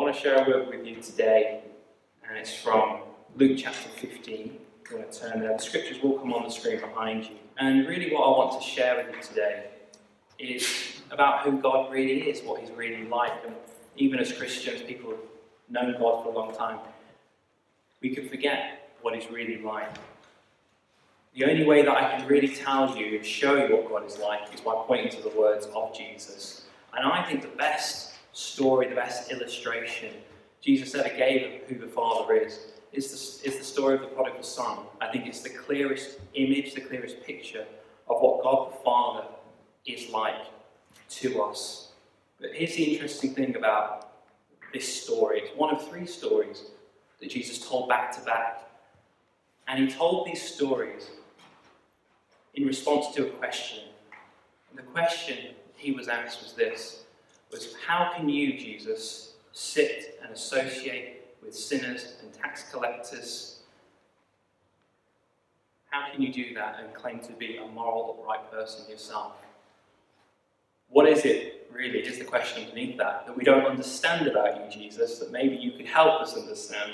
want to share a word with you today, and it's from Luke chapter 15. If you want to turn there, the scriptures will come on the screen behind you. And really, what I want to share with you today is about who God really is, what He's really like. And even as Christians, people have known God for a long time, we can forget what He's really like. The only way that I can really tell you and show you what God is like is by pointing to the words of Jesus. And I think the best story, the best illustration Jesus ever gave of who the Father is, is the, is the story of the prodigal son. I think it's the clearest image, the clearest picture of what God the Father is like to us. But here's the interesting thing about this story it's one of three stories that Jesus told back to back. And he told these stories in response to a question. And the question he was asked was this was how can you, Jesus, sit and associate with sinners and tax collectors? How can you do that and claim to be a moral, upright person yourself? What is it, really, is the question beneath that, that we don't understand about you, Jesus, that maybe you could help us understand?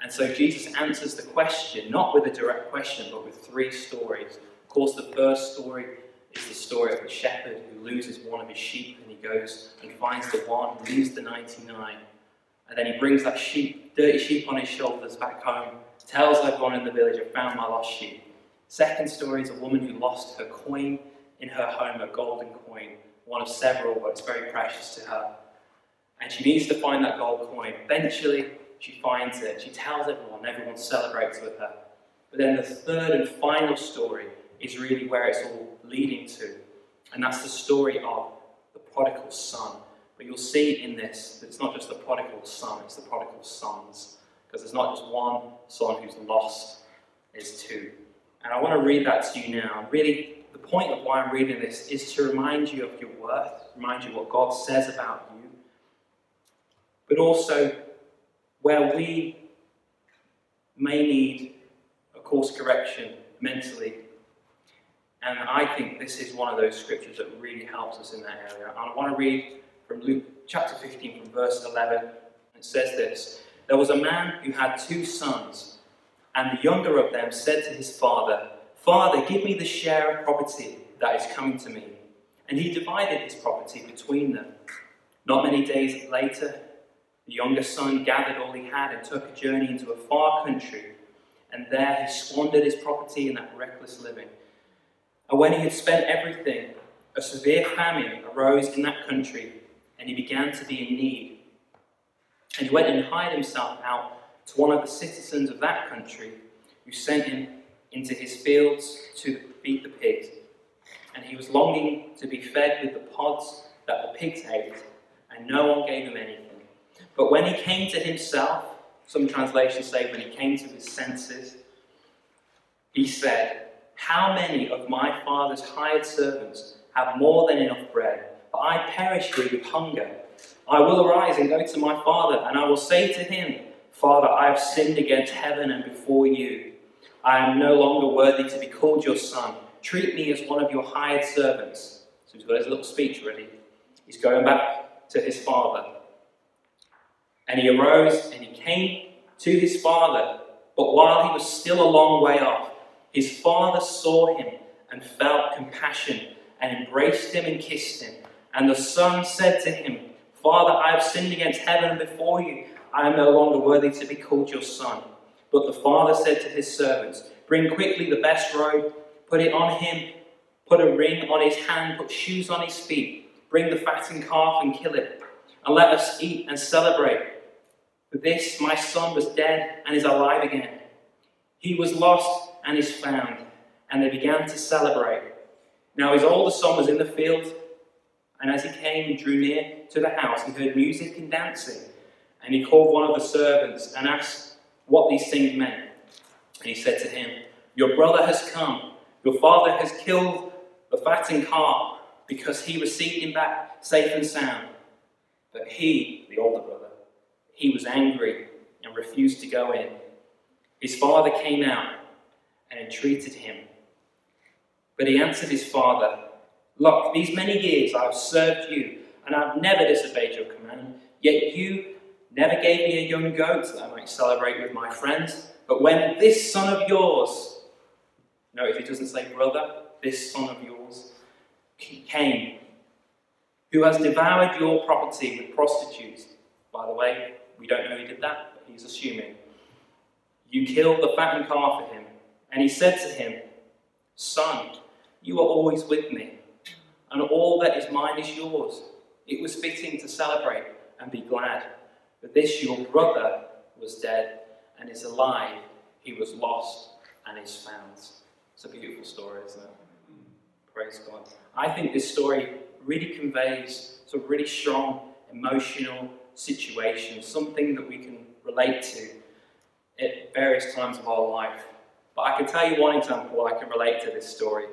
And so Jesus answers the question, not with a direct question, but with three stories. Of course, the first story is the story of the shepherd who loses one of his sheep and he goes and finds the one, leaves the 99. And then he brings that sheep, dirty sheep on his shoulders back home, tells everyone in the village, I found my lost sheep. Second story is a woman who lost her coin in her home, a golden coin, one of several, but it's very precious to her. And she needs to find that gold coin. Eventually, she finds it. She tells everyone, everyone celebrates with her. But then the third and final story is really where it's all leading to. And that's the story of the prodigal son. But you'll see in this that it's not just the prodigal son, it's the prodigal sons. Because there's not just one son who's lost, there's two. And I want to read that to you now. Really, the point of why I'm reading this is to remind you of your worth, remind you what God says about you, but also where we may need a course correction mentally. And I think this is one of those scriptures that really helps us in that area. I want to read from Luke chapter 15, from verse 11. It says this There was a man who had two sons, and the younger of them said to his father, Father, give me the share of property that is coming to me. And he divided his property between them. Not many days later, the younger son gathered all he had and took a journey into a far country, and there he squandered his property in that reckless living. And when he had spent everything, a severe famine arose in that country, and he began to be in need. And he went and hired himself out to one of the citizens of that country, who sent him into his fields to feed the pigs. And he was longing to be fed with the pods that the pigs ate, and no one gave him anything. But when he came to himself, some translations say when he came to his senses, he said, How many of my father's hired servants have more than enough bread, but I perish here with hunger? I will arise and go to my father, and I will say to him, Father, I have sinned against heaven and before you. I am no longer worthy to be called your son. Treat me as one of your hired servants. So he's got his little speech ready. He's going back to his father. And he arose and he came to his father. But while he was still a long way off, his father saw him and felt compassion and embraced him and kissed him. And the son said to him, Father, I have sinned against heaven and before you. I am no longer worthy to be called your son. But the father said to his servants, Bring quickly the best robe, put it on him, put a ring on his hand, put shoes on his feet, bring the fattened calf and kill it, and let us eat and celebrate. For this my son was dead and is alive again. He was lost and is found. And they began to celebrate. Now his older son was in the field, and as he came and drew near to the house, he heard music and dancing. And he called one of the servants and asked what these things meant. And he said to him, Your brother has come. Your father has killed the fattened calf because he received him back safe and sound. But he, the older brother, he was angry and refused to go in. His father came out and entreated him. But he answered his father, Look, these many years I have served you, and I've never disobeyed your command. Yet you never gave me a young goat that I might celebrate with my friends. But when this son of yours, notice he doesn't say brother, this son of yours, came, who has devoured your property with prostitutes. By the way, we don't know who did that, but he's assuming. You killed the fattened calf for him. And he said to him, Son, you are always with me, and all that is mine is yours. It was fitting to celebrate and be glad. But this your brother was dead and is alive. He was lost and is found. It's a beautiful story, isn't it? Praise God. I think this story really conveys some really strong emotional situation, something that we can relate to at various times of our life. But I can tell you one example I can relate to this story.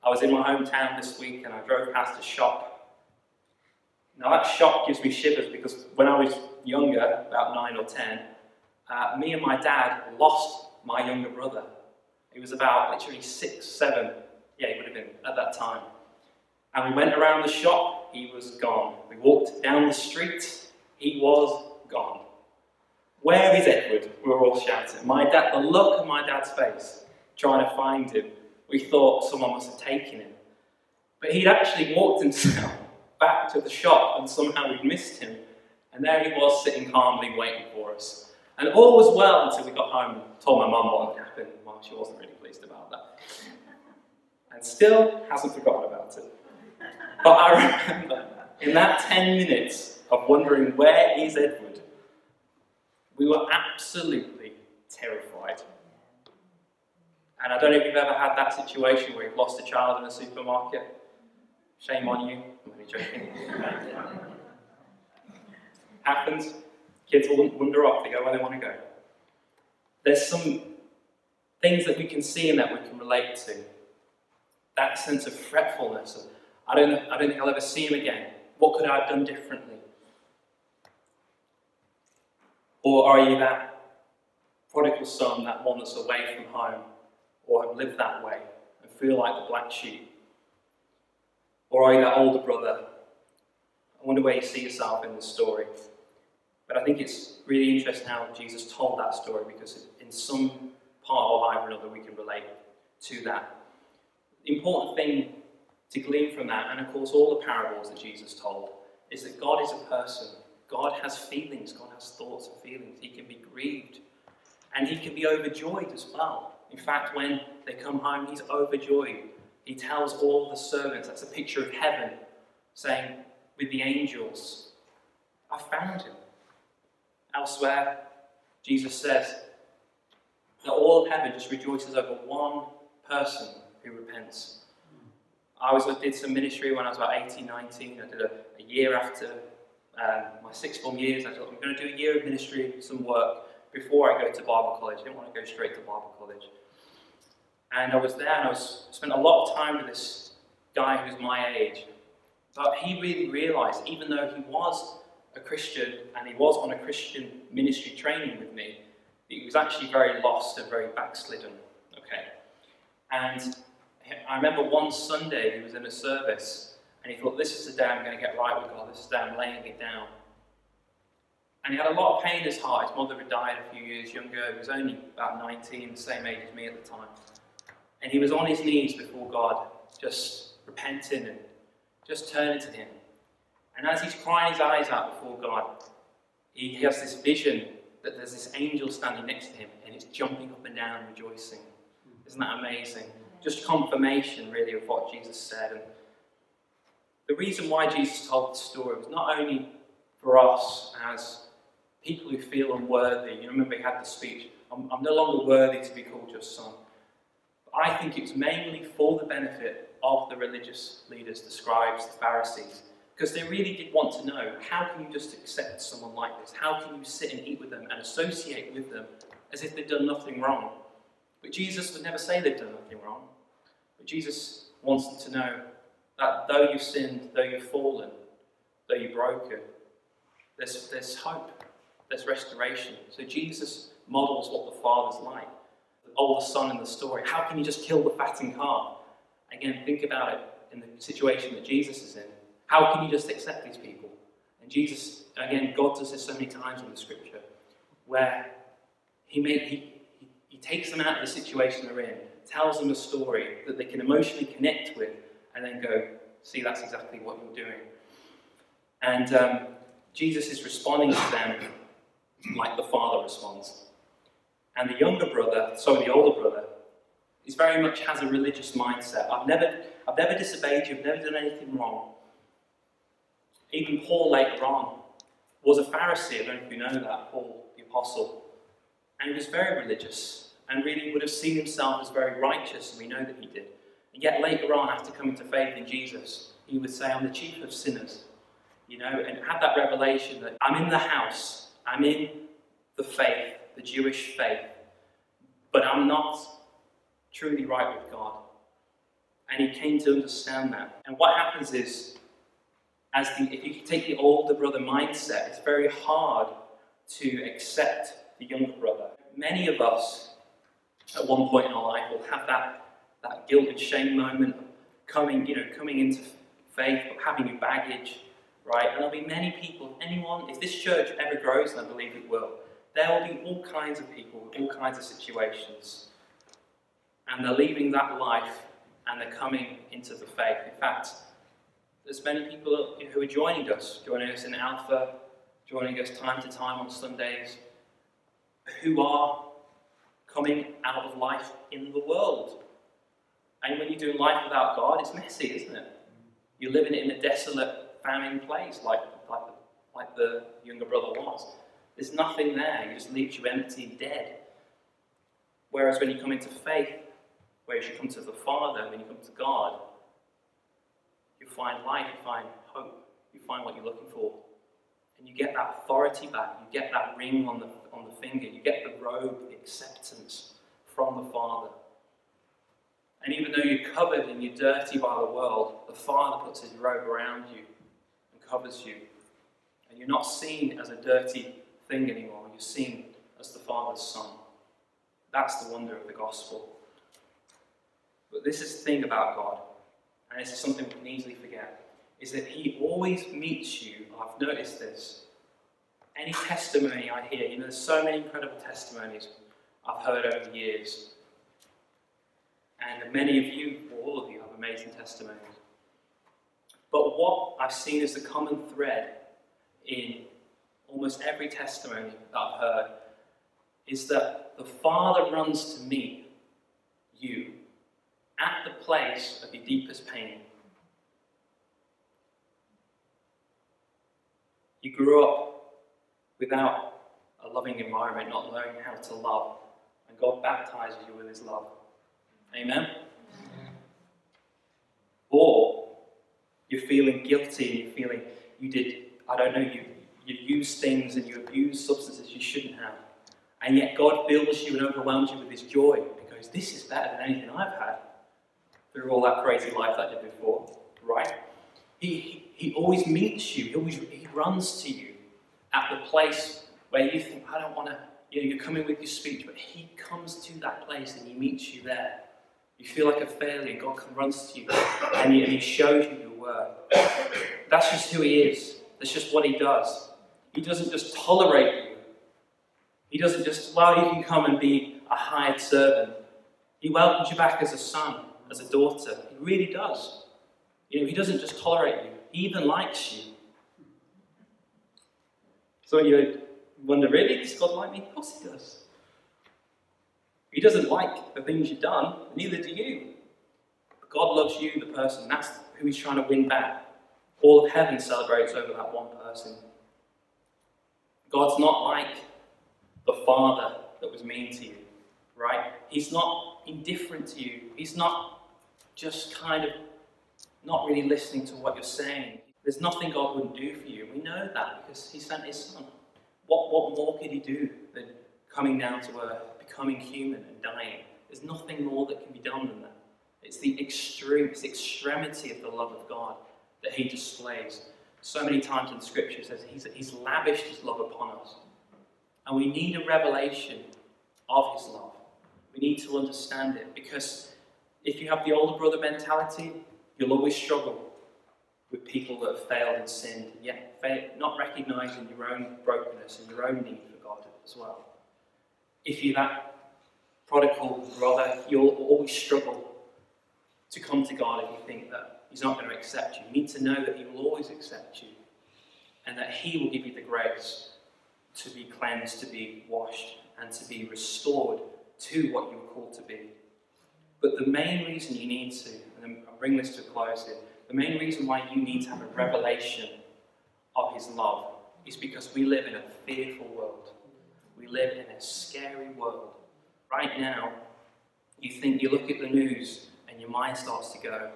I was in my hometown this week and I drove past a shop. Now, that shop gives me shivers because when I was younger, about nine or ten, uh, me and my dad lost my younger brother. He was about literally six, seven. Yeah, he would have been at that time. And we went around the shop, he was gone. We walked down the street, he was gone. Where is Edward? We were all shouting. My dad, the look on my dad's face, trying to find him, we thought someone must have taken him. But he'd actually walked himself back to the shop and somehow we'd missed him. And there he was sitting calmly waiting for us. And all was well until we got home and told my mum what had happened. Well, she wasn't really pleased about that. And still hasn't forgotten about it. But I remember in that 10 minutes of wondering where is Edward, we were absolutely terrified. And I don't know if you've ever had that situation where you've lost a child in a supermarket. Shame on you. I'm only joking. Happens. Kids will wander off, they go where they want to go. There's some things that we can see and that we can relate to. That sense of fretfulness I don't, I don't think I'll ever see him again. What could I have done differently? Or are you that prodigal son, that one that's away from home, or have lived that way and feel like the black sheep? Or are you that older brother? I wonder where you see yourself in this story. But I think it's really interesting how Jesus told that story because in some part of our life or another we can relate to that. The important thing to glean from that, and of course all the parables that Jesus told, is that God is a person. God has feelings, God has thoughts and feelings. He can be grieved and he can be overjoyed as well. In fact, when they come home, he's overjoyed. He tells all the servants, that's a picture of heaven, saying, with the angels, I found him. Elsewhere, Jesus says that all of heaven just rejoices over one person who repents. I was did some ministry when I was about 18, 19. I did a, a year after um, my sixth form years. I thought I'm going to do a year of ministry, some work before I go to Bible college. I didn't want to go straight to Bible college. And I was there and I was spent a lot of time with this guy who's my age. But he really realized, even though he was a Christian and he was on a Christian ministry training with me, he was actually very lost and very backslidden. Okay. And I remember one Sunday he was in a service and he thought, This is the day I'm going to get right with God. This is the day I'm laying it down. And he had a lot of pain in his heart. His mother had died a few years younger. He was only about 19, the same age as me at the time. And he was on his knees before God, just repenting and just turning to Him. And as he's crying his eyes out before God, he has this vision that there's this angel standing next to him and it's jumping up and down, rejoicing. Isn't that amazing? Just confirmation, really, of what Jesus said. And the reason why Jesus told this story was not only for us as people who feel unworthy. You remember he had the speech, I'm, I'm no longer worthy to be called your son. But I think it's mainly for the benefit of the religious leaders, the scribes, the Pharisees, because they really did want to know how can you just accept someone like this? How can you sit and eat with them and associate with them as if they've done nothing wrong? But Jesus would never say they've done nothing wrong. But Jesus wants them to know that though you've sinned, though you've fallen, though you're broken, there's, there's hope, there's restoration. So Jesus models what the Father's like. Oh, the older son in the story. How can you just kill the fattened calf? Again, think about it in the situation that Jesus is in. How can you just accept these people? And Jesus, again, God does this so many times in the scripture, where he, made, he, he takes them out of the situation they're in, tells them a story that they can emotionally connect with, and then go, see, that's exactly what you're doing. And um, Jesus is responding to them like the father responds. And the younger brother, sorry, the older brother, is very much has a religious mindset. I've never, I've never disobeyed you, I've never done anything wrong. Even Paul later on was a Pharisee. I don't know if you know that, Paul, the apostle. And he was very religious and really would have seen himself as very righteous, and we know that he did. And yet later on, after coming to faith in Jesus, he would say, I'm the chief of sinners. You know, and had that revelation that I'm in the house, I'm in the faith, the Jewish faith, but I'm not truly right with God. And he came to understand that. And what happens is, as the, if you take the older brother mindset, it's very hard to accept the younger brother. Many of us, at one point in our life, will have that, that guilt and shame moment of coming, you know, coming into faith, but having your baggage, right? And there'll be many people, anyone, if this church ever grows, and I believe it will, there will be all kinds of people, all kinds of situations. And they're leaving that life and they're coming into the faith. In fact, there's many people who are joining us, joining us in Alpha, joining us time to time on Sundays, who are coming out of life in the world. And when you're doing life without God, it's messy, isn't it? You're living in a desolate, famine place, like, like, like the younger brother was. There's nothing there. It just leaves you empty, dead. Whereas when you come into faith, whereas you come to the Father, when you come to God, you find life, you find hope, you find what you're looking for. And you get that authority back, you get that ring on the, on the finger, you get the robe, acceptance from the Father. And even though you're covered and you're dirty by the world, the Father puts his robe around you and covers you. And you're not seen as a dirty thing anymore. You're seen as the Father's Son. That's the wonder of the gospel. But this is the thing about God, and this is something we can easily forget, is that He always meets you. I've noticed this. Any testimony I hear, you know, there's so many incredible testimonies I've heard over the years. And many of you, all of you, have amazing testimonies. But what I've seen as the common thread in almost every testimony that I've heard is that the Father runs to meet you at the place of your deepest pain. You grew up without a loving environment, not knowing how to love, and God baptizes you with His love. Amen? Or you're feeling guilty and you're feeling you did, I don't know, you you use things and you abuse substances you shouldn't have. And yet God fills you and overwhelms you with His joy because this is better than anything I've had through all that crazy life that I did before, right? He, he, he always meets you, he, always, he runs to you at the place where you think, I don't want to, you know, you're coming with your speech, but He comes to that place and He meets you there. You feel like a failure, God runs to you and he, and he shows you your worth. That's just who He is, that's just what He does. He doesn't just tolerate you. He doesn't just, well, you can come and be a hired servant. He welcomes you back as a son, as a daughter. He really does. You know, he doesn't just tolerate you, he even likes you. So you wonder, really, does God like me? Of course he does. He doesn't like the things you've done, neither do you. But God loves you, the person. That's who he's trying to win back. All of heaven celebrates over that one person. God's not like the father that was mean to you, right? He's not indifferent to you. He's not just kind of not really listening to what you're saying. There's nothing God wouldn't do for you. We know that because He sent His Son. What, what more could He do than coming down to earth, becoming human, and dying? There's nothing more that can be done than that. It's the extreme, it's the extremity of the love of God that He displays so many times in Scripture says he's, he's lavished his love upon us. And we need a revelation of his love. We need to understand it because if you have the older brother mentality, you'll always struggle. with people that have failed and sinned, yet not recognizing your own brokenness and your own need for God as well. If you're that prodigal brother, you'll always struggle to come to God if you think that He's not going to accept you. You need to know that He will always accept you and that He will give you the grace to be cleansed, to be washed, and to be restored to what you were called to be. But the main reason you need to, and I'll bring this to a close here, the main reason why you need to have a revelation of His love is because we live in a fearful world. We live in a scary world. Right now, you think, you look at the news and your mind starts to go,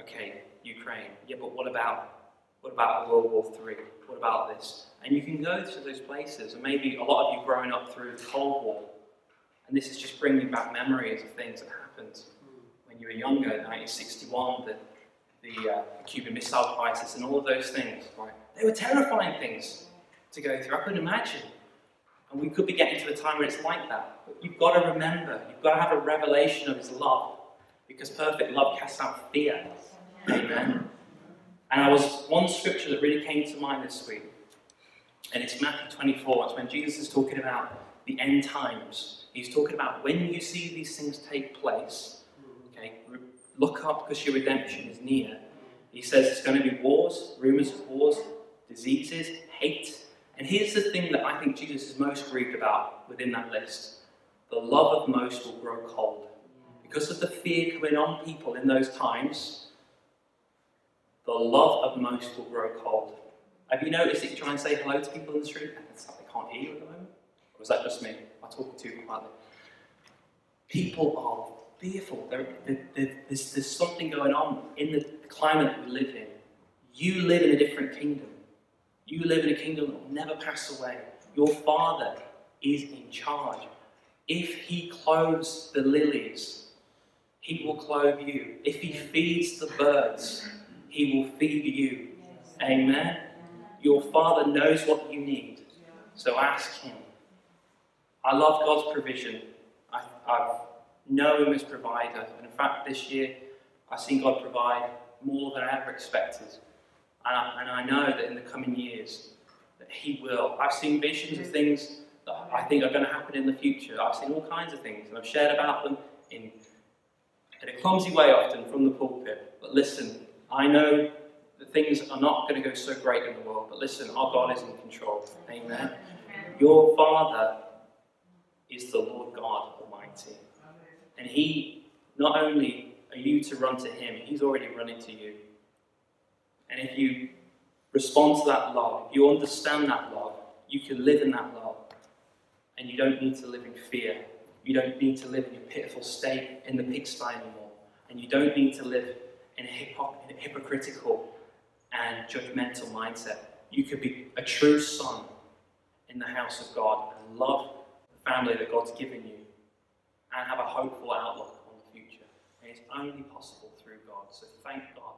okay, Ukraine, yeah, but what about what about World War III? What about this? And you can go to those places, and maybe a lot of you growing up through the Cold War, and this is just bringing back memories of things that happened when you were younger, 1961, the, the, uh, Cuban Missile Crisis, and all of those things. Right? They were terrifying things to go through. I couldn't imagine. And we could be getting to a time where it's like that. But you've got to remember, you've got to have a revelation of His love, because perfect love casts out fear. Amen. And I was one scripture that really came to mind this week, and it's Matthew 24. It's when Jesus is talking about the end times. He's talking about when you see these things take place, okay, look up because your redemption is near. He says it's going to be wars, rumors of wars, diseases, hate. And here's the thing that I think Jesus is most grieved about within that list the love of most will grow cold. Because of the fear coming on people in those times, the love of most will grow cold. Have you noticed that you try and say hello to people in the street and it's like they can't hear you at the moment? Or is that just me? I talk too quietly. People are fearful. There, there, there's, there's something going on in the climate we live in. You live in a different kingdom. You live in a kingdom that will never pass away. Your Father is in charge. If He clothes the lilies, He will clothe you. If He feeds the birds, he will feed you. Amen. Your Father knows what you need, so ask Him. I love God's provision. I, I know Him as provider. And in fact, this year, I've seen God provide more than I ever expected. And I, and I know that in the coming years, that He will. I've seen visions of mm. things that I think are going to happen in the future. I've seen all kinds of things, and I've shared about them in, in a clumsy way often from the pulpit. But listen, I know that things are not going to go so great in the world, but listen, our God is in control. Amen. Your Father is the Lord God Almighty. And He, not only are you to run to Him, He's already running to you. And if you respond to that love, if you understand that love, you can live in that love. And you don't need to live in fear. You don't need to live in a pitiful state in the pigsty anymore. And you don't need to live in a, in a hypocritical and judgmental mindset. You could be a true son in the house of God and love the family that God's given you and have a hopeful outlook on the future. And it's only possible through God. So thank God